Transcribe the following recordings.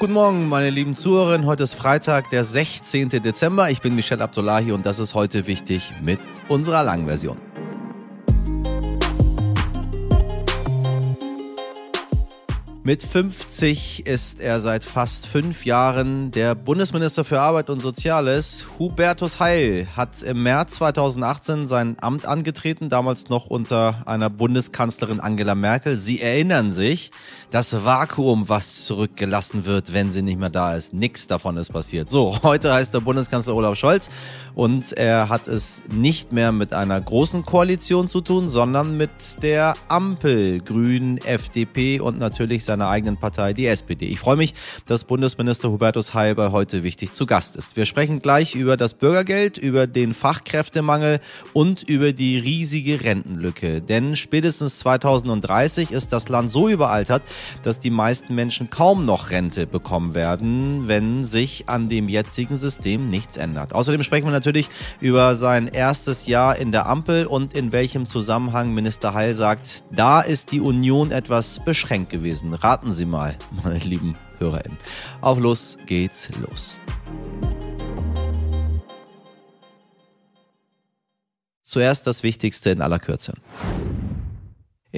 Guten Morgen, meine lieben Zuhörerinnen. Heute ist Freitag, der 16. Dezember. Ich bin Michel Abdullahi und das ist heute wichtig mit unserer langen Version. Mit 50 ist er seit fast fünf Jahren der Bundesminister für Arbeit und Soziales. Hubertus Heil hat im März 2018 sein Amt angetreten, damals noch unter einer Bundeskanzlerin Angela Merkel. Sie erinnern sich, das Vakuum, was zurückgelassen wird, wenn sie nicht mehr da ist. Nichts davon ist passiert. So, heute heißt der Bundeskanzler Olaf Scholz und er hat es nicht mehr mit einer großen Koalition zu tun, sondern mit der Ampel, Grünen, FDP und natürlich seiner eigenen Partei, die SPD. Ich freue mich, dass Bundesminister Hubertus Heil bei heute wichtig zu Gast ist. Wir sprechen gleich über das Bürgergeld, über den Fachkräftemangel und über die riesige Rentenlücke. Denn spätestens 2030 ist das Land so überaltert, dass die meisten Menschen kaum noch Rente bekommen werden, wenn sich an dem jetzigen System nichts ändert. Außerdem sprechen wir natürlich über sein erstes Jahr in der Ampel und in welchem Zusammenhang Minister Heil sagt, da ist die Union etwas beschränkt gewesen. Raten Sie mal, meine lieben HörerInnen. Auf los geht's los. Zuerst das Wichtigste in aller Kürze.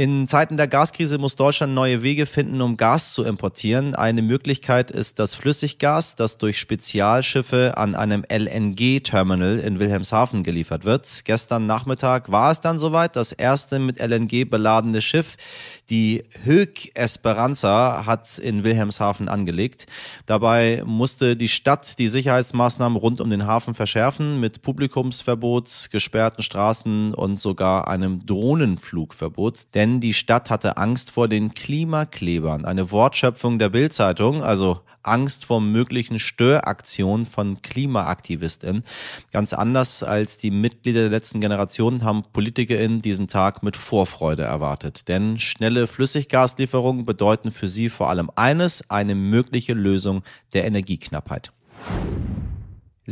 In Zeiten der Gaskrise muss Deutschland neue Wege finden, um Gas zu importieren. Eine Möglichkeit ist das Flüssiggas, das durch Spezialschiffe an einem LNG-Terminal in Wilhelmshaven geliefert wird. Gestern Nachmittag war es dann soweit. Das erste mit LNG beladene Schiff, die Höck Esperanza, hat in Wilhelmshaven angelegt. Dabei musste die Stadt die Sicherheitsmaßnahmen rund um den Hafen verschärfen mit Publikumsverbot, gesperrten Straßen und sogar einem Drohnenflugverbot denn die Stadt hatte Angst vor den Klimaklebern. Eine Wortschöpfung der Bildzeitung, also Angst vor möglichen Störaktionen von KlimaaktivistInnen. Ganz anders als die Mitglieder der letzten Generation haben PolitikerInnen diesen Tag mit Vorfreude erwartet. Denn schnelle Flüssiggaslieferungen bedeuten für sie vor allem eines, eine mögliche Lösung der Energieknappheit.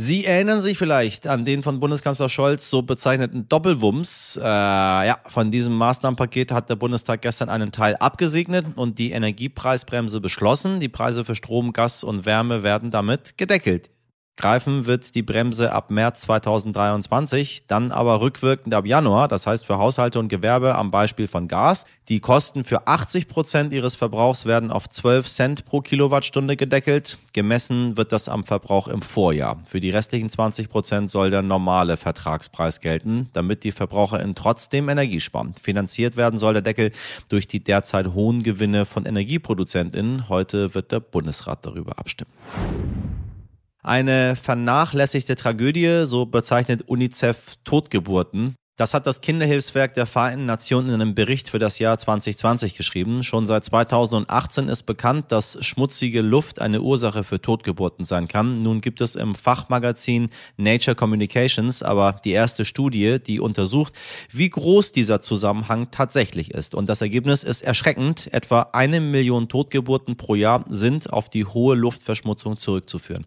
Sie erinnern sich vielleicht an den von Bundeskanzler Scholz so bezeichneten Doppelwumms. Äh, ja, von diesem Maßnahmenpaket hat der Bundestag gestern einen Teil abgesegnet und die Energiepreisbremse beschlossen. Die Preise für Strom, Gas und Wärme werden damit gedeckelt. Greifen wird die Bremse ab März 2023, dann aber rückwirkend ab Januar, das heißt für Haushalte und Gewerbe am Beispiel von Gas. Die Kosten für 80 Prozent ihres Verbrauchs werden auf 12 Cent pro Kilowattstunde gedeckelt. Gemessen wird das am Verbrauch im Vorjahr. Für die restlichen 20 Prozent soll der normale Vertragspreis gelten, damit die VerbraucherInnen trotzdem Energie sparen. Finanziert werden soll der Deckel durch die derzeit hohen Gewinne von EnergieproduzentInnen. Heute wird der Bundesrat darüber abstimmen. Eine vernachlässigte Tragödie, so bezeichnet UNICEF Totgeburten. Das hat das Kinderhilfswerk der Vereinten Nationen in einem Bericht für das Jahr 2020 geschrieben. Schon seit 2018 ist bekannt, dass schmutzige Luft eine Ursache für Totgeburten sein kann. Nun gibt es im Fachmagazin Nature Communications aber die erste Studie, die untersucht, wie groß dieser Zusammenhang tatsächlich ist. Und das Ergebnis ist erschreckend. Etwa eine Million Totgeburten pro Jahr sind auf die hohe Luftverschmutzung zurückzuführen.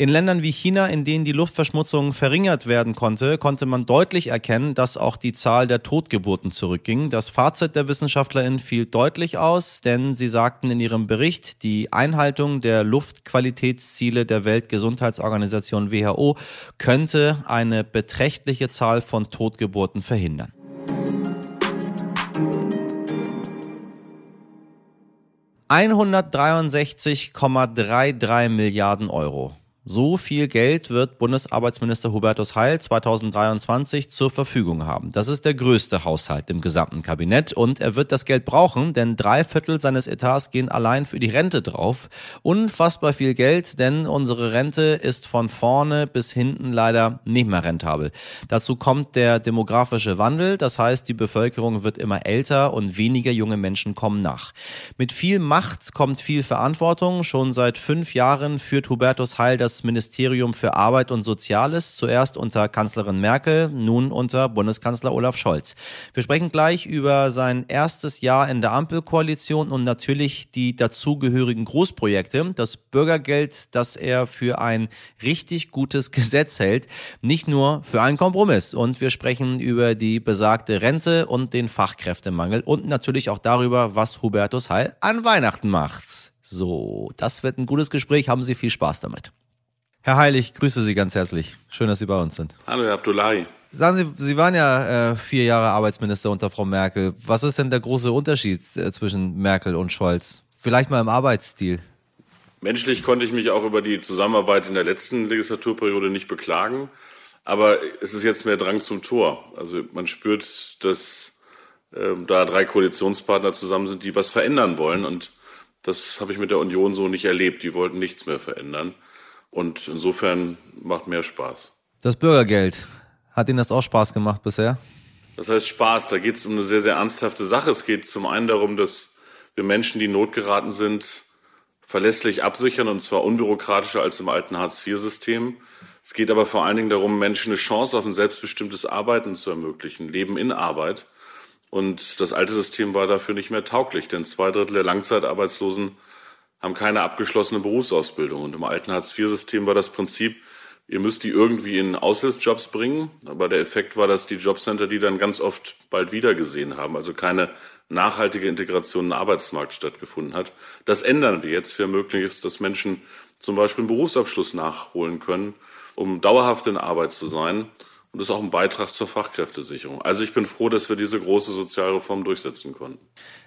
In Ländern wie China, in denen die Luftverschmutzung verringert werden konnte, konnte man deutlich erkennen, dass auch die Zahl der Totgeburten zurückging. Das Fazit der WissenschaftlerInnen fiel deutlich aus, denn sie sagten in ihrem Bericht, die Einhaltung der Luftqualitätsziele der Weltgesundheitsorganisation WHO könnte eine beträchtliche Zahl von Totgeburten verhindern. 163,33 Milliarden Euro. So viel Geld wird Bundesarbeitsminister Hubertus Heil 2023 zur Verfügung haben. Das ist der größte Haushalt im gesamten Kabinett und er wird das Geld brauchen, denn drei Viertel seines Etats gehen allein für die Rente drauf. Unfassbar viel Geld, denn unsere Rente ist von vorne bis hinten leider nicht mehr rentabel. Dazu kommt der demografische Wandel, das heißt, die Bevölkerung wird immer älter und weniger junge Menschen kommen nach. Mit viel Macht kommt viel Verantwortung. Schon seit fünf Jahren führt Hubertus Heil das Ministerium für Arbeit und Soziales, zuerst unter Kanzlerin Merkel, nun unter Bundeskanzler Olaf Scholz. Wir sprechen gleich über sein erstes Jahr in der Ampelkoalition und natürlich die dazugehörigen Großprojekte, das Bürgergeld, das er für ein richtig gutes Gesetz hält, nicht nur für einen Kompromiss. Und wir sprechen über die besagte Rente und den Fachkräftemangel und natürlich auch darüber, was Hubertus Heil an Weihnachten macht. So, das wird ein gutes Gespräch. Haben Sie viel Spaß damit. Herr Heil, ich grüße Sie ganz herzlich. Schön, dass Sie bei uns sind. Hallo, Herr Abdullahi. Sagen Sie, Sie waren ja äh, vier Jahre Arbeitsminister unter Frau Merkel. Was ist denn der große Unterschied äh, zwischen Merkel und Scholz? Vielleicht mal im Arbeitsstil. Menschlich konnte ich mich auch über die Zusammenarbeit in der letzten Legislaturperiode nicht beklagen. Aber es ist jetzt mehr Drang zum Tor. Also man spürt, dass äh, da drei Koalitionspartner zusammen sind, die was verändern wollen. Und das habe ich mit der Union so nicht erlebt. Die wollten nichts mehr verändern. Und insofern macht mehr Spaß. Das Bürgergeld, hat Ihnen das auch Spaß gemacht bisher? Das heißt Spaß, da geht es um eine sehr, sehr ernsthafte Sache. Es geht zum einen darum, dass wir Menschen, die in Not geraten sind, verlässlich absichern, und zwar unbürokratischer als im alten Hartz-IV-System. Es geht aber vor allen Dingen darum, Menschen eine Chance auf ein selbstbestimmtes Arbeiten zu ermöglichen, Leben in Arbeit. Und das alte System war dafür nicht mehr tauglich, denn zwei Drittel der Langzeitarbeitslosen haben keine abgeschlossene Berufsausbildung. Und im alten Hartz-IV-System war das Prinzip, ihr müsst die irgendwie in Aushilfsjobs bringen. Aber der Effekt war, dass die Jobcenter die dann ganz oft bald wieder gesehen haben. Also keine nachhaltige Integration in den Arbeitsmarkt stattgefunden hat. Das ändern wir jetzt. Wir ermöglichen es, dass Menschen zum Beispiel einen Berufsabschluss nachholen können, um dauerhaft in Arbeit zu sein und ist auch ein Beitrag zur Fachkräftesicherung. Also ich bin froh, dass wir diese große Sozialreform durchsetzen konnten.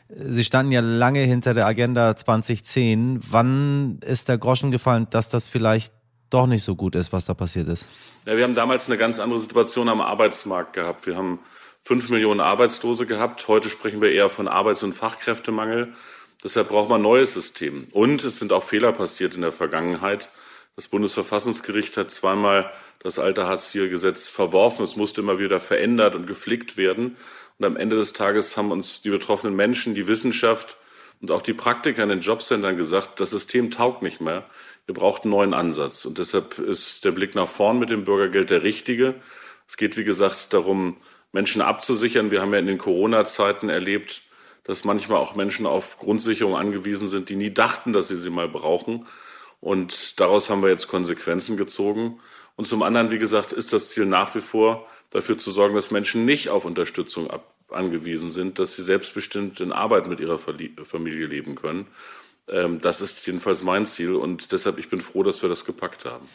Sie standen ja lange hinter der Agenda 2010. Wann ist der Groschen gefallen, dass das vielleicht doch nicht so gut ist, was da passiert ist? Ja, wir haben damals eine ganz andere Situation am Arbeitsmarkt gehabt. Wir haben fünf Millionen Arbeitslose gehabt. Heute sprechen wir eher von Arbeits- und Fachkräftemangel. Deshalb brauchen wir ein neues System. Und es sind auch Fehler passiert in der Vergangenheit. Das Bundesverfassungsgericht hat zweimal das alte Hartz-IV-Gesetz verworfen. Es musste immer wieder verändert und geflickt werden. Und am Ende des Tages haben uns die betroffenen Menschen, die Wissenschaft und auch die Praktiker in den Jobcentern gesagt, das System taugt nicht mehr. Wir brauchen einen neuen Ansatz. Und deshalb ist der Blick nach vorn mit dem Bürgergeld der richtige. Es geht, wie gesagt, darum, Menschen abzusichern. Wir haben ja in den Corona-Zeiten erlebt, dass manchmal auch Menschen auf Grundsicherung angewiesen sind, die nie dachten, dass sie sie mal brauchen. Und daraus haben wir jetzt Konsequenzen gezogen. Und zum anderen, wie gesagt, ist das Ziel nach wie vor, dafür zu sorgen, dass Menschen nicht auf Unterstützung angewiesen sind, dass sie selbstbestimmt in Arbeit mit ihrer Familie leben können. Ähm, das ist jedenfalls mein Ziel und deshalb ich bin froh, dass wir das gepackt haben.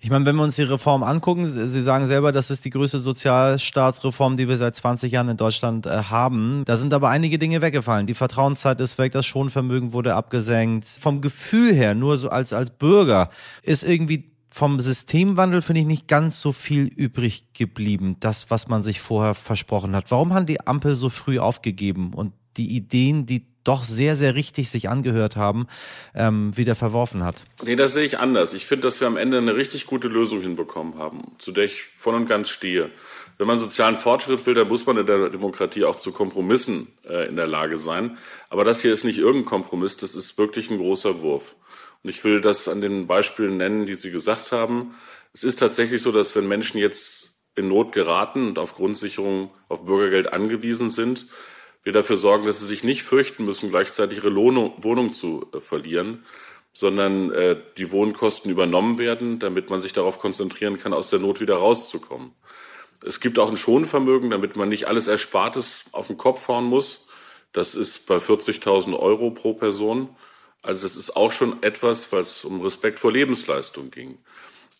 Ich meine, wenn wir uns die Reform angucken, Sie sagen selber, das ist die größte Sozialstaatsreform, die wir seit 20 Jahren in Deutschland äh, haben. Da sind aber einige Dinge weggefallen. Die Vertrauenszeit ist weg, das Schonvermögen wurde abgesenkt. Vom Gefühl her, nur so als, als Bürger, ist irgendwie vom Systemwandel, finde ich, nicht ganz so viel übrig geblieben. Das, was man sich vorher versprochen hat. Warum haben die Ampel so früh aufgegeben und die Ideen, die doch sehr, sehr richtig sich angehört haben, ähm, wieder verworfen hat. Nee, das sehe ich anders. Ich finde, dass wir am Ende eine richtig gute Lösung hinbekommen haben, zu der ich voll und ganz stehe. Wenn man sozialen Fortschritt will, dann muss man in der Demokratie auch zu Kompromissen äh, in der Lage sein. Aber das hier ist nicht irgendein Kompromiss, das ist wirklich ein großer Wurf. Und ich will das an den Beispielen nennen, die Sie gesagt haben. Es ist tatsächlich so, dass wenn Menschen jetzt in Not geraten und auf Grundsicherung, auf Bürgergeld angewiesen sind, wir dafür sorgen, dass sie sich nicht fürchten müssen, gleichzeitig ihre Wohnung, zu äh, verlieren, sondern äh, die Wohnkosten übernommen werden, damit man sich darauf konzentrieren kann, aus der Not wieder rauszukommen. Es gibt auch ein Schonvermögen, damit man nicht alles Erspartes auf den Kopf hauen muss. Das ist bei 40.000 Euro pro Person. Also das ist auch schon etwas, weil es um Respekt vor Lebensleistung ging.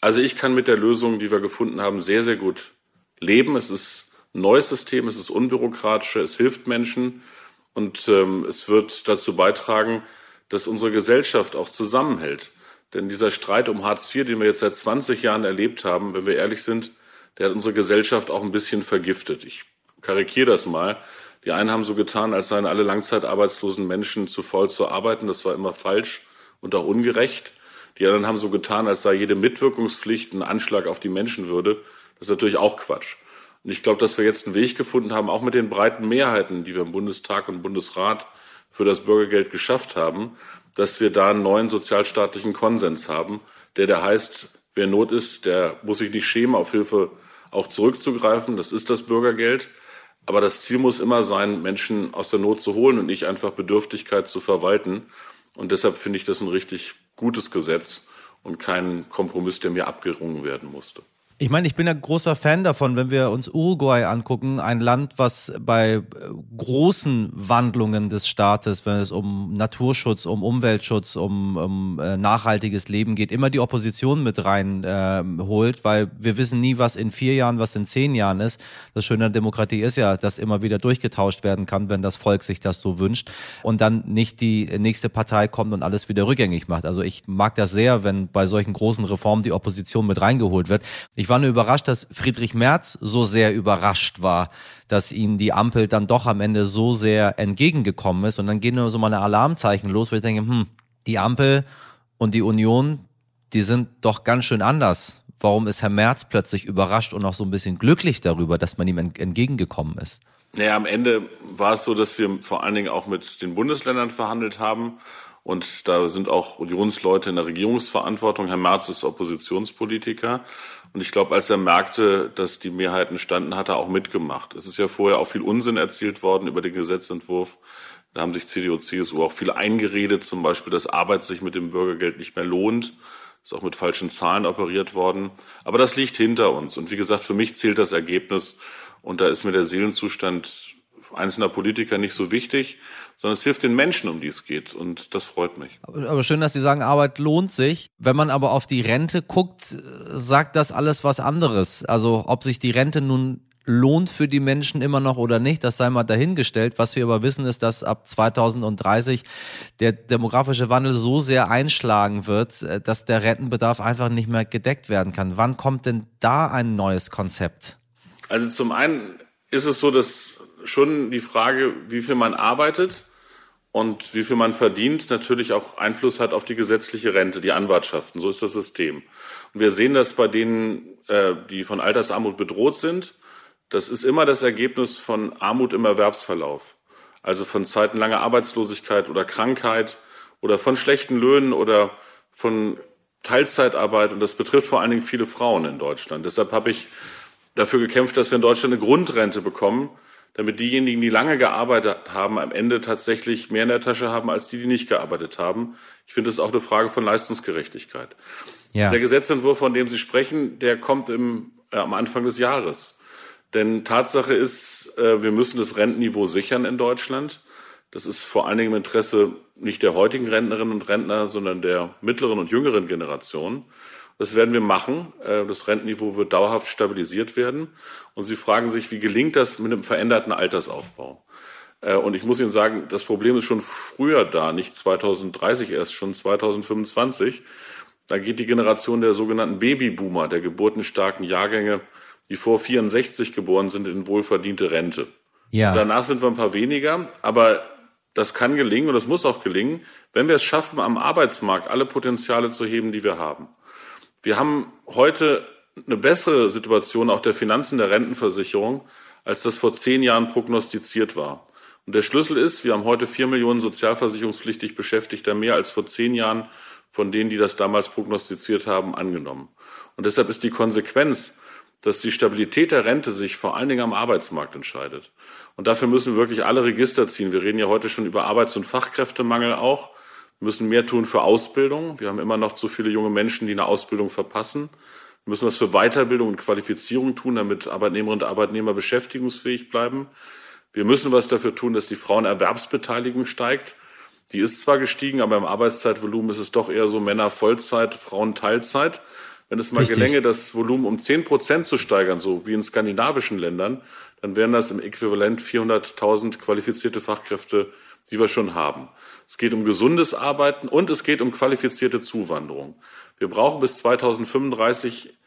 Also ich kann mit der Lösung, die wir gefunden haben, sehr, sehr gut leben. Es ist neues System, es ist unbürokratischer, es hilft Menschen und ähm, es wird dazu beitragen, dass unsere Gesellschaft auch zusammenhält. Denn dieser Streit um Hartz IV, den wir jetzt seit 20 Jahren erlebt haben, wenn wir ehrlich sind, der hat unsere Gesellschaft auch ein bisschen vergiftet. Ich karikiere das mal. Die einen haben so getan, als seien alle langzeitarbeitslosen Menschen zu voll zu arbeiten. Das war immer falsch und auch ungerecht. Die anderen haben so getan, als sei jede Mitwirkungspflicht ein Anschlag auf die Menschenwürde. Das ist natürlich auch Quatsch. Und ich glaube, dass wir jetzt einen Weg gefunden haben, auch mit den breiten Mehrheiten, die wir im Bundestag und Bundesrat für das Bürgergeld geschafft haben, dass wir da einen neuen sozialstaatlichen Konsens haben, der da heißt, Wer Not ist, der muss sich nicht schämen, auf Hilfe auch zurückzugreifen. Das ist das Bürgergeld. Aber das Ziel muss immer sein, Menschen aus der Not zu holen und nicht einfach Bedürftigkeit zu verwalten. Und deshalb finde ich das ein richtig gutes Gesetz und kein Kompromiss, der mir abgerungen werden musste. Ich meine, ich bin ein großer Fan davon, wenn wir uns Uruguay angucken, ein Land, was bei äh, großen Wandlungen des Staates, wenn es um Naturschutz, um Umweltschutz, um, um äh, nachhaltiges Leben geht, immer die Opposition mit reinholt, äh, weil wir wissen nie, was in vier Jahren, was in zehn Jahren ist. Das Schöne an Demokratie ist ja, dass immer wieder durchgetauscht werden kann, wenn das Volk sich das so wünscht und dann nicht die nächste Partei kommt und alles wieder rückgängig macht. Also ich mag das sehr, wenn bei solchen großen Reformen die Opposition mit reingeholt wird. Ich ich war nur überrascht, dass Friedrich Merz so sehr überrascht war, dass ihm die Ampel dann doch am Ende so sehr entgegengekommen ist. Und dann gehen nur so meine Alarmzeichen los, wo ich denke, hm, die Ampel und die Union, die sind doch ganz schön anders. Warum ist Herr Merz plötzlich überrascht und auch so ein bisschen glücklich darüber, dass man ihm entgegengekommen ist? Naja, am Ende war es so, dass wir vor allen Dingen auch mit den Bundesländern verhandelt haben und da sind auch Unionsleute in der Regierungsverantwortung. Herr Merz ist Oppositionspolitiker. Und ich glaube, als er merkte, dass die Mehrheiten standen, hat er auch mitgemacht. Es ist ja vorher auch viel Unsinn erzielt worden über den Gesetzentwurf. Da haben sich CDU und CSU auch viel eingeredet, zum Beispiel, dass Arbeit sich mit dem Bürgergeld nicht mehr lohnt. Ist auch mit falschen Zahlen operiert worden. Aber das liegt hinter uns. Und wie gesagt, für mich zählt das Ergebnis. Und da ist mir der Seelenzustand einzelner Politiker nicht so wichtig, sondern es hilft den Menschen, um die es geht. Und das freut mich. Aber schön, dass Sie sagen, Arbeit lohnt sich. Wenn man aber auf die Rente guckt, sagt das alles was anderes. Also ob sich die Rente nun lohnt für die Menschen immer noch oder nicht, das sei mal dahingestellt. Was wir aber wissen, ist, dass ab 2030 der demografische Wandel so sehr einschlagen wird, dass der Rentenbedarf einfach nicht mehr gedeckt werden kann. Wann kommt denn da ein neues Konzept? Also zum einen ist es so, dass schon die Frage, wie viel man arbeitet und wie viel man verdient, natürlich auch Einfluss hat auf die gesetzliche Rente, die Anwartschaften. So ist das System. Und wir sehen das bei denen, äh, die von Altersarmut bedroht sind. Das ist immer das Ergebnis von Armut im Erwerbsverlauf. Also von zeitenlanger Arbeitslosigkeit oder Krankheit oder von schlechten Löhnen oder von Teilzeitarbeit. Und das betrifft vor allen Dingen viele Frauen in Deutschland. Deshalb habe ich dafür gekämpft, dass wir in Deutschland eine Grundrente bekommen, damit diejenigen, die lange gearbeitet haben, am Ende tatsächlich mehr in der Tasche haben als die, die nicht gearbeitet haben. Ich finde, das ist auch eine Frage von Leistungsgerechtigkeit. Ja. Der Gesetzentwurf, von dem Sie sprechen, der kommt im, äh, am Anfang des Jahres. Denn Tatsache ist, äh, wir müssen das Rentenniveau sichern in Deutschland. Das ist vor allen Dingen im Interesse nicht der heutigen Rentnerinnen und Rentner, sondern der mittleren und jüngeren Generation. Das werden wir machen. Äh, das Rentenniveau wird dauerhaft stabilisiert werden. Und Sie fragen sich, wie gelingt das mit einem veränderten Altersaufbau? Äh, und ich muss Ihnen sagen, das Problem ist schon früher da, nicht 2030 erst, schon 2025. Da geht die Generation der sogenannten Babyboomer, der geburtenstarken Jahrgänge, die vor 64 geboren sind, in wohlverdiente Rente. Ja. danach sind wir ein paar weniger, aber das kann gelingen und das muss auch gelingen, wenn wir es schaffen, am Arbeitsmarkt alle Potenziale zu heben, die wir haben. Wir haben heute eine bessere Situation auch der Finanzen der Rentenversicherung, als das vor zehn Jahren prognostiziert war. Und der Schlüssel ist, wir haben heute vier Millionen sozialversicherungspflichtig Beschäftigter mehr als vor zehn Jahren von denen, die das damals prognostiziert haben, angenommen. Und deshalb ist die Konsequenz, dass die Stabilität der Rente sich vor allen Dingen am Arbeitsmarkt entscheidet. Und dafür müssen wir wirklich alle Register ziehen. Wir reden ja heute schon über Arbeits- und Fachkräftemangel auch. Wir müssen mehr tun für Ausbildung. Wir haben immer noch zu viele junge Menschen, die eine Ausbildung verpassen. Wir müssen was für Weiterbildung und Qualifizierung tun, damit Arbeitnehmerinnen und Arbeitnehmer beschäftigungsfähig bleiben. Wir müssen was dafür tun, dass die Frauenerwerbsbeteiligung steigt. Die ist zwar gestiegen, aber im Arbeitszeitvolumen ist es doch eher so Männer Vollzeit, Frauen Teilzeit. Wenn es mal Richtig. gelänge, das Volumen um zehn Prozent zu steigern, so wie in skandinavischen Ländern, dann wären das im Äquivalent 400.000 qualifizierte Fachkräfte, die wir schon haben. Es geht um gesundes Arbeiten und es geht um qualifizierte Zuwanderung. Wir brauchen bis 2035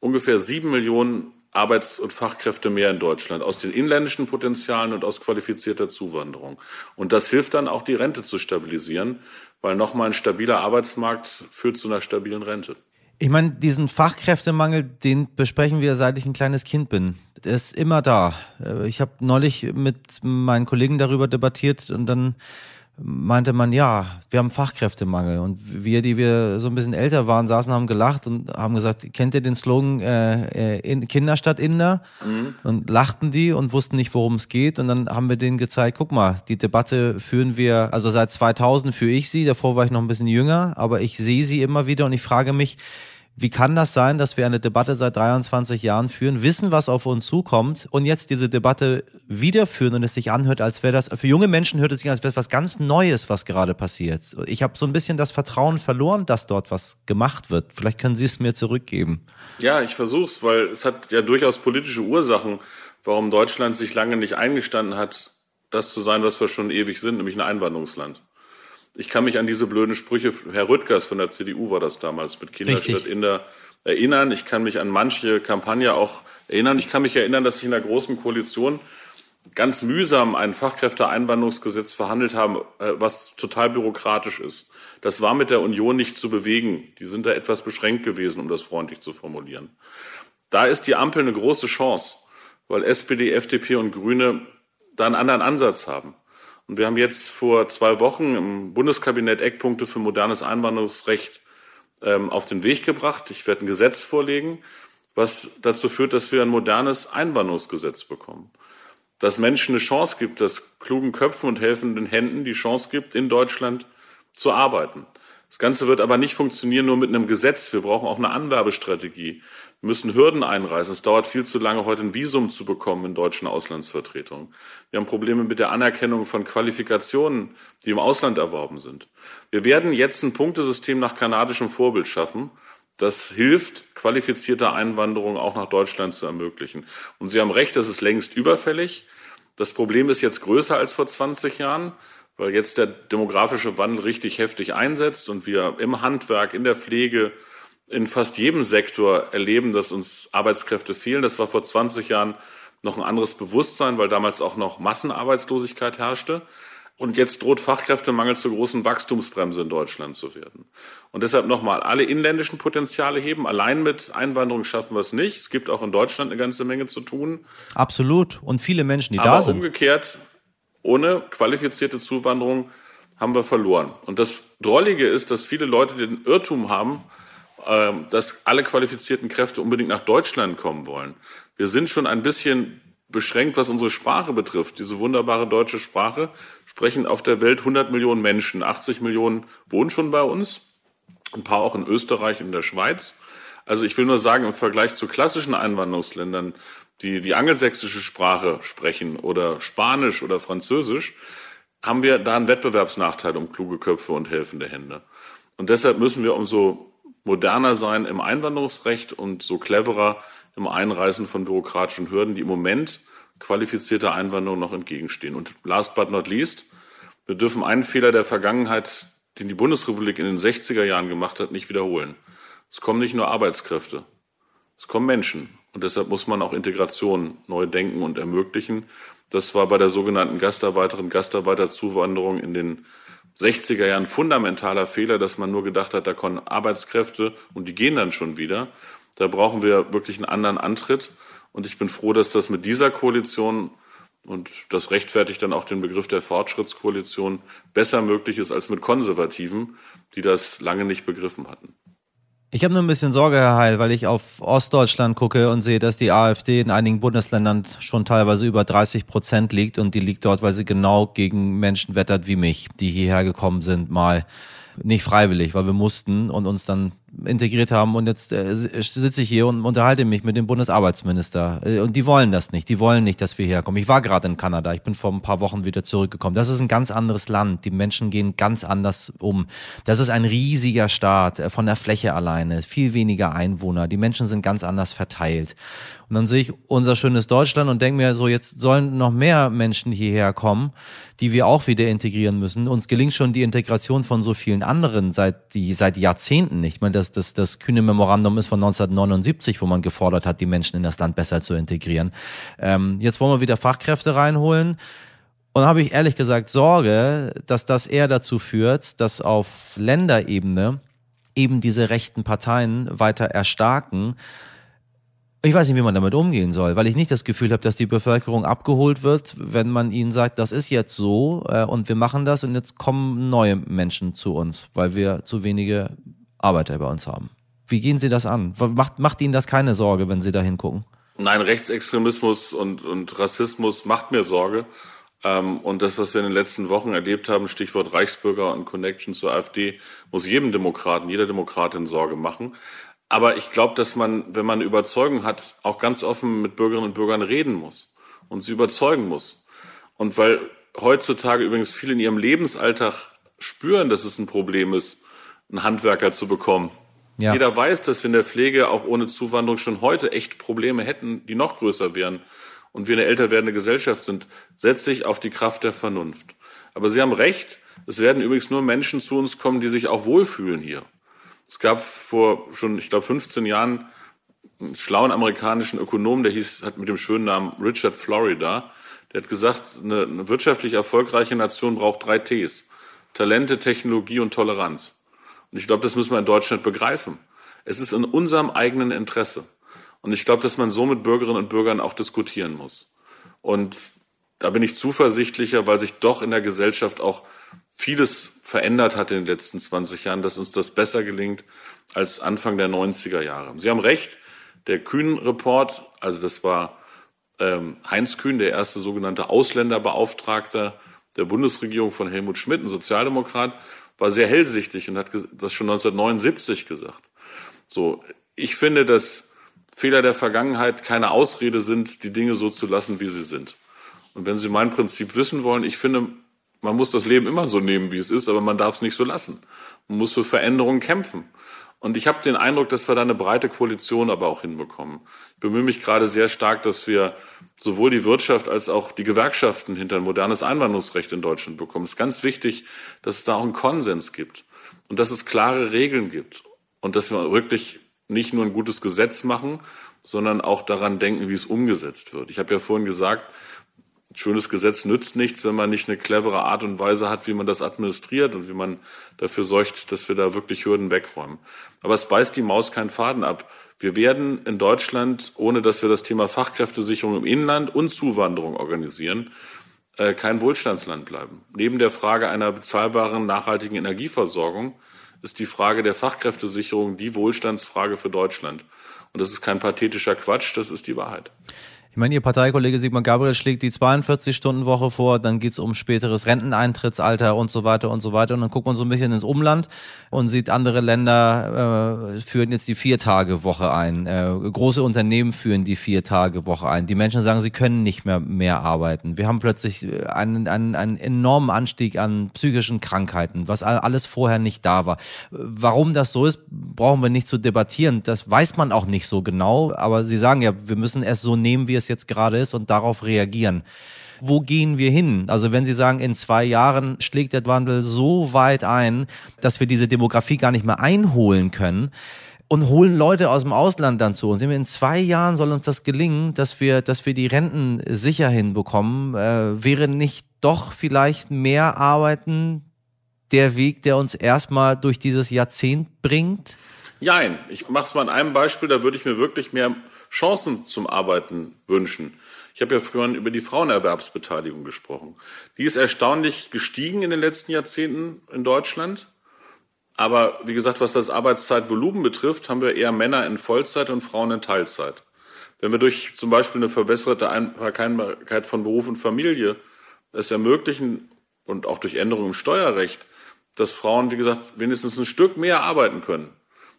ungefähr sieben Millionen Arbeits- und Fachkräfte mehr in Deutschland aus den inländischen Potenzialen und aus qualifizierter Zuwanderung. Und das hilft dann auch, die Rente zu stabilisieren, weil nochmal ein stabiler Arbeitsmarkt führt zu einer stabilen Rente. Ich meine, diesen Fachkräftemangel, den besprechen wir, seit ich ein kleines Kind bin. Der ist immer da. Ich habe neulich mit meinen Kollegen darüber debattiert und dann meinte man, ja, wir haben Fachkräftemangel. Und wir, die wir so ein bisschen älter waren, saßen, haben gelacht und haben gesagt, kennt ihr den Slogan äh, äh in, Kinder statt Inder? Mhm. Und lachten die und wussten nicht, worum es geht. Und dann haben wir denen gezeigt, guck mal, die Debatte führen wir, also seit 2000 führe ich sie, davor war ich noch ein bisschen jünger, aber ich sehe sie immer wieder und ich frage mich, wie kann das sein, dass wir eine Debatte seit 23 Jahren führen, wissen, was auf uns zukommt und jetzt diese Debatte wiederführen und es sich anhört, als wäre das, für junge Menschen hört es sich an, als wäre es was ganz Neues, was gerade passiert. Ich habe so ein bisschen das Vertrauen verloren, dass dort was gemacht wird. Vielleicht können Sie es mir zurückgeben. Ja, ich versuch's, weil es hat ja durchaus politische Ursachen, warum Deutschland sich lange nicht eingestanden hat, das zu sein, was wir schon ewig sind, nämlich ein Einwanderungsland. Ich kann mich an diese blöden Sprüche, Herr Rüttgers von der CDU war das damals, mit Kinderstadt in der erinnern. Ich kann mich an manche Kampagne auch erinnern. Ich kann mich erinnern, dass ich in der Großen Koalition ganz mühsam ein Fachkräfteeinwanderungsgesetz verhandelt haben, äh, was total bürokratisch ist. Das war mit der Union nicht zu bewegen. Die sind da etwas beschränkt gewesen, um das freundlich zu formulieren. Da ist die Ampel eine große Chance, weil SPD, FDP und Grüne da einen anderen Ansatz haben. Und wir haben jetzt vor zwei Wochen im Bundeskabinett Eckpunkte für modernes Einwanderungsrecht ähm, auf den Weg gebracht. Ich werde ein Gesetz vorlegen, was dazu führt, dass wir ein modernes Einwanderungsgesetz bekommen. Dass Menschen eine Chance gibt, dass klugen Köpfen und helfenden Händen die Chance gibt, in Deutschland zu arbeiten. Das Ganze wird aber nicht funktionieren nur mit einem Gesetz. Wir brauchen auch eine Anwerbestrategie müssen Hürden einreißen. Es dauert viel zu lange, heute ein Visum zu bekommen in deutschen Auslandsvertretungen. Wir haben Probleme mit der Anerkennung von Qualifikationen, die im Ausland erworben sind. Wir werden jetzt ein Punktesystem nach kanadischem Vorbild schaffen. Das hilft, qualifizierte Einwanderung auch nach Deutschland zu ermöglichen. Und Sie haben recht, das ist längst überfällig. Das Problem ist jetzt größer als vor 20 Jahren, weil jetzt der demografische Wandel richtig heftig einsetzt und wir im Handwerk, in der Pflege, in fast jedem Sektor erleben, dass uns Arbeitskräfte fehlen. Das war vor 20 Jahren noch ein anderes Bewusstsein, weil damals auch noch Massenarbeitslosigkeit herrschte. Und jetzt droht Fachkräftemangel zur großen Wachstumsbremse in Deutschland zu werden. Und deshalb nochmal, alle inländischen Potenziale heben. Allein mit Einwanderung schaffen wir es nicht. Es gibt auch in Deutschland eine ganze Menge zu tun. Absolut. Und viele Menschen, die Aber da sind. umgekehrt, ohne qualifizierte Zuwanderung haben wir verloren. Und das Drollige ist, dass viele Leute den Irrtum haben, dass alle qualifizierten Kräfte unbedingt nach Deutschland kommen wollen. Wir sind schon ein bisschen beschränkt, was unsere Sprache betrifft. Diese wunderbare deutsche Sprache sprechen auf der Welt 100 Millionen Menschen. 80 Millionen wohnen schon bei uns, ein paar auch in Österreich und in der Schweiz. Also ich will nur sagen, im Vergleich zu klassischen Einwanderungsländern, die die angelsächsische Sprache sprechen oder Spanisch oder Französisch, haben wir da einen Wettbewerbsnachteil um kluge Köpfe und helfende Hände. Und deshalb müssen wir umso moderner sein im Einwanderungsrecht und so cleverer im Einreißen von bürokratischen Hürden, die im Moment qualifizierter Einwanderung noch entgegenstehen. Und last but not least, wir dürfen einen Fehler der Vergangenheit, den die Bundesrepublik in den 60er Jahren gemacht hat, nicht wiederholen. Es kommen nicht nur Arbeitskräfte, es kommen Menschen. Und deshalb muss man auch Integration neu denken und ermöglichen. Das war bei der sogenannten Gastarbeiterin Gastarbeiterzuwanderung in den 60er Jahren fundamentaler Fehler, dass man nur gedacht hat, da kommen Arbeitskräfte und die gehen dann schon wieder. Da brauchen wir wirklich einen anderen Antritt. Und ich bin froh, dass das mit dieser Koalition und das rechtfertigt dann auch den Begriff der Fortschrittskoalition besser möglich ist als mit Konservativen, die das lange nicht begriffen hatten. Ich habe nur ein bisschen Sorge, Herr Heil, weil ich auf Ostdeutschland gucke und sehe, dass die AfD in einigen Bundesländern schon teilweise über 30 Prozent liegt und die liegt dort, weil sie genau gegen Menschen wettert wie mich, die hierher gekommen sind, mal nicht freiwillig, weil wir mussten und uns dann integriert haben und jetzt äh, sitze ich hier und unterhalte mich mit dem Bundesarbeitsminister äh, und die wollen das nicht, die wollen nicht, dass wir herkommen. Ich war gerade in Kanada, ich bin vor ein paar Wochen wieder zurückgekommen. Das ist ein ganz anderes Land, die Menschen gehen ganz anders um. Das ist ein riesiger Staat äh, von der Fläche alleine, viel weniger Einwohner, die Menschen sind ganz anders verteilt. Und dann sehe ich unser schönes Deutschland und denke mir so, jetzt sollen noch mehr Menschen hierher kommen, die wir auch wieder integrieren müssen. Uns gelingt schon die Integration von so vielen anderen seit, die, seit Jahrzehnten nicht. Ich meine, das, das, das kühne Memorandum ist von 1979, wo man gefordert hat, die Menschen in das Land besser zu integrieren. Ähm, jetzt wollen wir wieder Fachkräfte reinholen. Und habe ich ehrlich gesagt Sorge, dass das eher dazu führt, dass auf Länderebene eben diese rechten Parteien weiter erstarken Ich weiß nicht, wie man damit umgehen soll, weil ich nicht das Gefühl habe, dass die Bevölkerung abgeholt wird, wenn man ihnen sagt, das ist jetzt so äh, und wir machen das und jetzt kommen neue Menschen zu uns, weil wir zu wenige Arbeiter bei uns haben. Wie gehen Sie das an? Macht, macht Ihnen das keine Sorge, wenn Sie da hingucken? Nein, Rechtsextremismus und, und Rassismus macht mir Sorge. Ähm, und das, was wir in den letzten Wochen erlebt haben, Stichwort Reichsbürger und Connection zur AfD, muss jedem Demokraten, jeder Demokratin Sorge machen. Aber ich glaube, dass man, wenn man Überzeugung hat, auch ganz offen mit Bürgerinnen und Bürgern reden muss und sie überzeugen muss. Und weil heutzutage übrigens viele in ihrem Lebensalltag spüren, dass es ein Problem ist, einen Handwerker zu bekommen. Ja. Jeder weiß, dass wir in der Pflege auch ohne Zuwanderung schon heute echt Probleme hätten, die noch größer wären. Und wir eine älter werdende Gesellschaft sind, setzt sich auf die Kraft der Vernunft. Aber Sie haben recht, es werden übrigens nur Menschen zu uns kommen, die sich auch wohlfühlen hier. Es gab vor schon, ich glaube, 15 Jahren einen schlauen amerikanischen Ökonom, der hieß, hat mit dem schönen Namen Richard Florida, der hat gesagt, eine, eine wirtschaftlich erfolgreiche Nation braucht drei Ts. Talente, Technologie und Toleranz. Und ich glaube, das müssen wir in Deutschland begreifen. Es ist in unserem eigenen Interesse. Und ich glaube, dass man so mit Bürgerinnen und Bürgern auch diskutieren muss. Und da bin ich zuversichtlicher, weil sich doch in der Gesellschaft auch vieles verändert hat in den letzten 20 Jahren, dass uns das besser gelingt als Anfang der 90er Jahre. Sie haben recht, der Kühn-Report, also das war ähm, Heinz Kühn, der erste sogenannte Ausländerbeauftragte der Bundesregierung von Helmut Schmidt, ein Sozialdemokrat, war sehr hellsichtig und hat das schon 1979 gesagt. So, ich finde, dass Fehler der Vergangenheit keine Ausrede sind, die Dinge so zu lassen, wie sie sind. Und wenn Sie mein Prinzip wissen wollen, ich finde, man muss das Leben immer so nehmen, wie es ist, aber man darf es nicht so lassen. Man muss für Veränderungen kämpfen. Und ich habe den Eindruck, dass wir da eine breite Koalition aber auch hinbekommen. Ich bemühe mich gerade sehr stark, dass wir sowohl die Wirtschaft als auch die Gewerkschaften hinter ein modernes Einwanderungsrecht in Deutschland bekommen. Es ist ganz wichtig, dass es da auch einen Konsens gibt und dass es klare Regeln gibt und dass wir wirklich nicht nur ein gutes Gesetz machen, sondern auch daran denken, wie es umgesetzt wird. Ich habe ja vorhin gesagt, schönes Gesetz nützt nichts, wenn man nicht eine clevere Art und Weise hat, wie man das administriert und wie man dafür sorgt, dass wir da wirklich Hürden wegräumen. Aber es beißt die Maus keinen Faden ab. Wir werden in Deutschland, ohne dass wir das Thema Fachkräftesicherung im Inland und Zuwanderung organisieren, äh, kein Wohlstandsland bleiben. Neben der Frage einer bezahlbaren, nachhaltigen Energieversorgung ist die Frage der Fachkräftesicherung die Wohlstandsfrage für Deutschland. Und das ist kein pathetischer Quatsch, das ist die Wahrheit. Ich meine, Ihr Parteikollege Sigmar Gabriel schlägt die 42-Stunden-Woche vor, dann geht's um späteres Renteneintrittsalter und so weiter und so weiter. Und dann guckt man so ein bisschen ins Umland und sieht, andere Länder äh, führen jetzt die Vier-Tage-Woche ein. Äh, große Unternehmen führen die Vier-Tage-Woche ein. Die Menschen sagen, sie können nicht mehr mehr arbeiten. Wir haben plötzlich einen, einen, einen enormen Anstieg an psychischen Krankheiten, was alles vorher nicht da war. Warum das so ist, brauchen wir nicht zu debattieren. Das weiß man auch nicht so genau. Aber Sie sagen ja, wir müssen es so nehmen, wie es es jetzt gerade ist und darauf reagieren. Wo gehen wir hin? Also wenn Sie sagen, in zwei Jahren schlägt der Wandel so weit ein, dass wir diese Demografie gar nicht mehr einholen können, und holen Leute aus dem Ausland dann zu uns. In zwei Jahren soll uns das gelingen, dass wir, dass wir die Renten sicher hinbekommen. Äh, wäre nicht doch vielleicht mehr Arbeiten der Weg, der uns erstmal durch dieses Jahrzehnt bringt? Nein, ich mache es mal an einem Beispiel, da würde ich mir wirklich mehr Chancen zum Arbeiten wünschen. Ich habe ja früher über die Frauenerwerbsbeteiligung gesprochen. Die ist erstaunlich gestiegen in den letzten Jahrzehnten in Deutschland. Aber wie gesagt, was das Arbeitszeitvolumen betrifft, haben wir eher Männer in Vollzeit und Frauen in Teilzeit. Wenn wir durch zum Beispiel eine verbesserte Einbarkeit von Beruf und Familie es ermöglichen und auch durch Änderungen im Steuerrecht, dass Frauen, wie gesagt, wenigstens ein Stück mehr arbeiten können,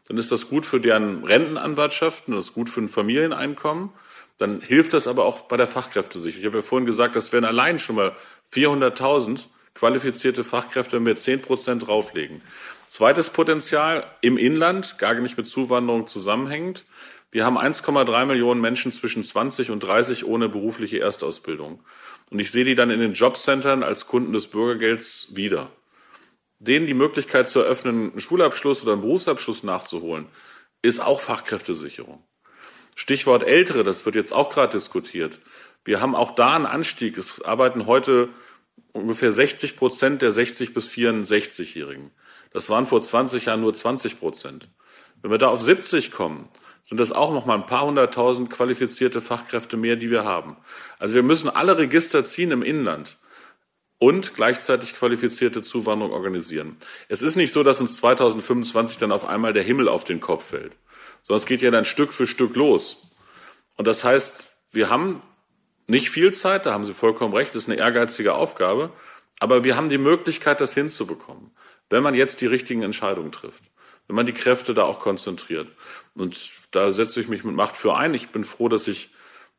dann ist das gut für deren Rentenanwartschaften, das ist gut für ein Familieneinkommen. Dann hilft das aber auch bei der Fachkräftesicherung. Ich habe ja vorhin gesagt, das wären allein schon mal 400.000 qualifizierte Fachkräfte, wenn wir 10 Prozent drauflegen. Zweites Potenzial im Inland, gar nicht mit Zuwanderung zusammenhängend. Wir haben 1,3 Millionen Menschen zwischen 20 und 30 ohne berufliche Erstausbildung. Und ich sehe die dann in den Jobcentern als Kunden des Bürgergelds wieder denen die Möglichkeit zu eröffnen, einen Schulabschluss oder einen Berufsabschluss nachzuholen, ist auch Fachkräftesicherung. Stichwort Ältere, das wird jetzt auch gerade diskutiert. Wir haben auch da einen Anstieg. Es arbeiten heute ungefähr 60 Prozent der 60 bis 64-Jährigen. Das waren vor 20 Jahren nur 20 Prozent. Wenn wir da auf 70 kommen, sind das auch noch mal ein paar hunderttausend qualifizierte Fachkräfte mehr, die wir haben. Also wir müssen alle Register ziehen im Inland und gleichzeitig qualifizierte Zuwanderung organisieren. Es ist nicht so, dass uns 2025 dann auf einmal der Himmel auf den Kopf fällt, sondern es geht ja dann Stück für Stück los. Und das heißt, wir haben nicht viel Zeit, da haben Sie vollkommen recht, das ist eine ehrgeizige Aufgabe, aber wir haben die Möglichkeit, das hinzubekommen, wenn man jetzt die richtigen Entscheidungen trifft, wenn man die Kräfte da auch konzentriert. Und da setze ich mich mit Macht für ein. Ich bin froh, dass ich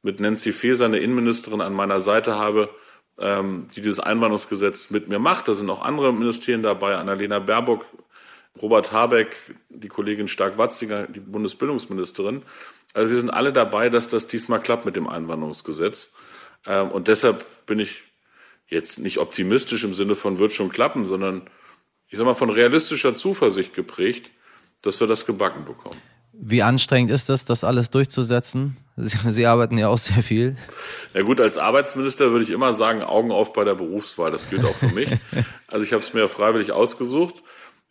mit Nancy Faeser eine Innenministerin an meiner Seite habe, ähm, die dieses Einwanderungsgesetz mit mir macht. Da sind auch andere Ministerien dabei, Annalena Baerbock, Robert Habeck, die Kollegin Stark-Watzinger, die Bundesbildungsministerin. Also wir sind alle dabei, dass das diesmal klappt mit dem Einwanderungsgesetz. Ähm, und deshalb bin ich jetzt nicht optimistisch im Sinne von wird schon klappen, sondern ich sag mal von realistischer Zuversicht geprägt, dass wir das gebacken bekommen. Wie anstrengend ist es, das alles durchzusetzen? Sie, Sie, arbeiten ja auch sehr viel. Ja gut, als Arbeitsminister würde ich immer sagen, Augen auf bei der Berufswahl. Das gilt auch für mich. also ich habe es mir freiwillig ausgesucht.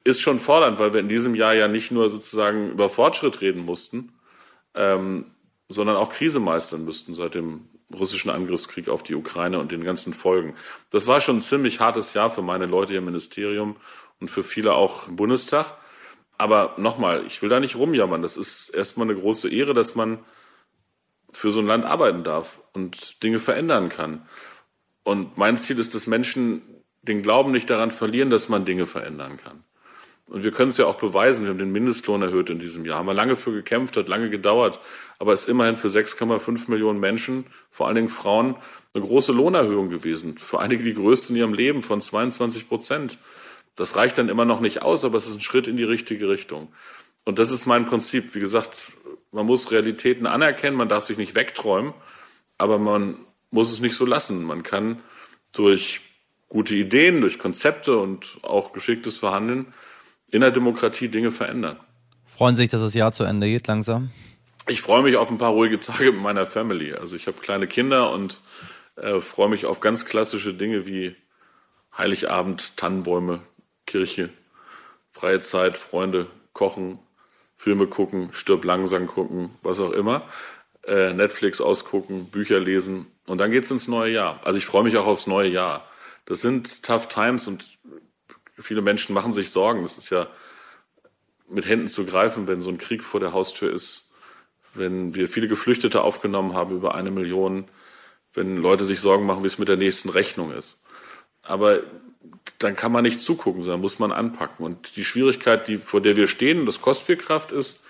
Ist schon fordernd, weil wir in diesem Jahr ja nicht nur sozusagen über Fortschritt reden mussten, ähm, sondern auch Krise meistern müssten seit dem russischen Angriffskrieg auf die Ukraine und den ganzen Folgen. Das war schon ein ziemlich hartes Jahr für meine Leute hier im Ministerium und für viele auch im Bundestag. Aber nochmal, ich will da nicht rumjammern. Das ist erstmal eine große Ehre, dass man für so ein Land arbeiten darf und Dinge verändern kann. Und mein Ziel ist, dass Menschen den Glauben nicht daran verlieren, dass man Dinge verändern kann. Und wir können es ja auch beweisen. Wir haben den Mindestlohn erhöht in diesem Jahr. Haben wir lange für gekämpft, hat lange gedauert. Aber es ist immerhin für 6,5 Millionen Menschen, vor allen Dingen Frauen, eine große Lohnerhöhung gewesen. Für einige die größte in ihrem Leben von 22 Prozent. Das reicht dann immer noch nicht aus, aber es ist ein Schritt in die richtige Richtung. Und das ist mein Prinzip. Wie gesagt, man muss Realitäten anerkennen, man darf sich nicht wegträumen, aber man muss es nicht so lassen. Man kann durch gute Ideen, durch Konzepte und auch geschicktes Verhandeln in der Demokratie Dinge verändern. Freuen Sie sich, dass das Jahr zu Ende geht langsam? Ich freue mich auf ein paar ruhige Tage mit meiner Family. Also ich habe kleine Kinder und äh, freue mich auf ganz klassische Dinge wie Heiligabend, Tannenbäume, Kirche, freie Zeit, Freunde, kochen, Filme gucken, stirb langsam gucken, was auch immer, äh, Netflix ausgucken, Bücher lesen und dann geht's ins neue Jahr. Also ich freue mich auch aufs neue Jahr. Das sind tough times und viele Menschen machen sich Sorgen. Das ist ja mit Händen zu greifen, wenn so ein Krieg vor der Haustür ist, wenn wir viele Geflüchtete aufgenommen haben, über eine Million, wenn Leute sich Sorgen machen, wie es mit der nächsten Rechnung ist. Aber dann kann man nicht zugucken, sondern muss man anpacken. Und die Schwierigkeit, die, vor der wir stehen, das kostet viel Kraft, ist,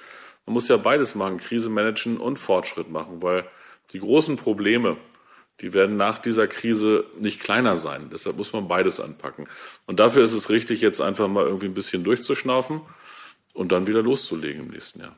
man muss ja beides machen, Krise managen und Fortschritt machen, weil die großen Probleme, die werden nach dieser Krise nicht kleiner sein. Deshalb muss man beides anpacken. Und dafür ist es richtig, jetzt einfach mal irgendwie ein bisschen durchzuschnaufen und dann wieder loszulegen im nächsten Jahr.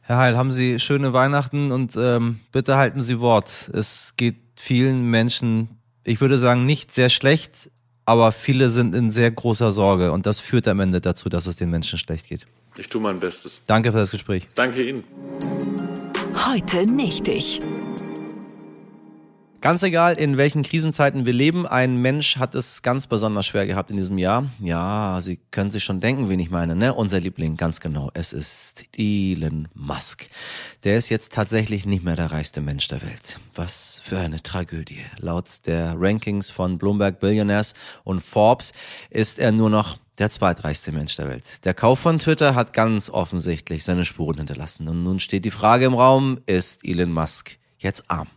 Herr Heil, haben Sie schöne Weihnachten und ähm, bitte halten Sie Wort. Es geht vielen Menschen, ich würde sagen, nicht sehr schlecht, aber viele sind in sehr großer Sorge und das führt am Ende dazu, dass es den Menschen schlecht geht. Ich tue mein Bestes. Danke für das Gespräch. Danke Ihnen. Heute nicht ich. Ganz egal, in welchen Krisenzeiten wir leben, ein Mensch hat es ganz besonders schwer gehabt in diesem Jahr. Ja, Sie können sich schon denken, wen ich meine, ne? Unser Liebling, ganz genau. Es ist Elon Musk. Der ist jetzt tatsächlich nicht mehr der reichste Mensch der Welt. Was für eine Tragödie. Laut der Rankings von Bloomberg Billionaires und Forbes ist er nur noch der zweitreichste Mensch der Welt. Der Kauf von Twitter hat ganz offensichtlich seine Spuren hinterlassen. Und nun steht die Frage im Raum, ist Elon Musk jetzt arm?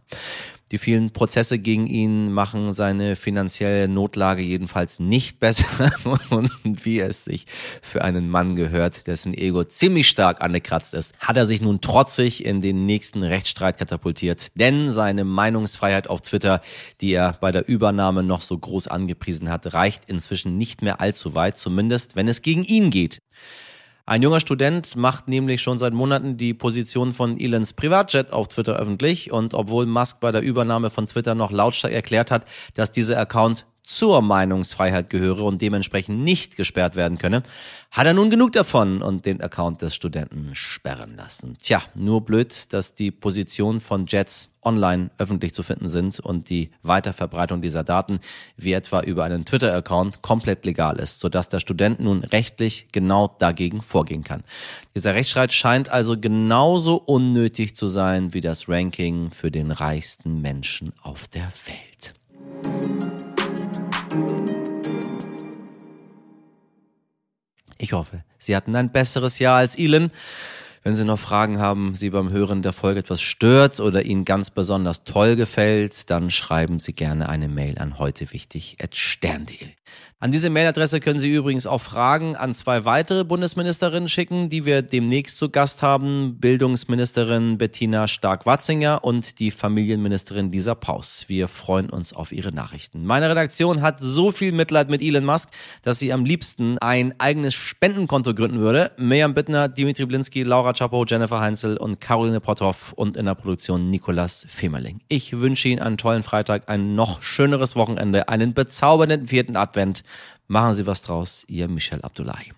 Die vielen Prozesse gegen ihn machen seine finanzielle Notlage jedenfalls nicht besser. Und wie es sich für einen Mann gehört, dessen Ego ziemlich stark angekratzt ist, hat er sich nun trotzig in den nächsten Rechtsstreit katapultiert. Denn seine Meinungsfreiheit auf Twitter, die er bei der Übernahme noch so groß angepriesen hat, reicht inzwischen nicht mehr allzu weit, zumindest wenn es gegen ihn geht. Ein junger Student macht nämlich schon seit Monaten die Position von Elons Privatjet auf Twitter öffentlich. Und obwohl Musk bei der Übernahme von Twitter noch lautstark erklärt hat, dass dieser Account zur Meinungsfreiheit gehöre und dementsprechend nicht gesperrt werden könne, hat er nun genug davon und den Account des Studenten sperren lassen. Tja, nur blöd, dass die Positionen von Jets online öffentlich zu finden sind und die Weiterverbreitung dieser Daten, wie etwa über einen Twitter-Account, komplett legal ist, sodass der Student nun rechtlich genau dagegen vorgehen kann. Dieser Rechtsstreit scheint also genauso unnötig zu sein wie das Ranking für den reichsten Menschen auf der Welt. Ich hoffe, Sie hatten ein besseres Jahr als Elon. Wenn Sie noch Fragen haben, Sie beim Hören der Folge etwas stört oder Ihnen ganz besonders toll gefällt, dann schreiben Sie gerne eine Mail an heutewichtig.stern.de. An diese Mailadresse können Sie übrigens auch Fragen an zwei weitere Bundesministerinnen schicken, die wir demnächst zu Gast haben. Bildungsministerin Bettina Stark-Watzinger und die Familienministerin Lisa Paus. Wir freuen uns auf Ihre Nachrichten. Meine Redaktion hat so viel Mitleid mit Elon Musk, dass sie am liebsten ein eigenes Spendenkonto gründen würde. Miriam Bittner, Dimitri Blinski, Laura Chapo, Jennifer Heinzel und Caroline Potthoff und in der Produktion Nikolas Femerling. Ich wünsche Ihnen einen tollen Freitag, ein noch schöneres Wochenende, einen bezaubernden vierten Advent. Machen Sie was draus, Ihr Michel Abdullahi.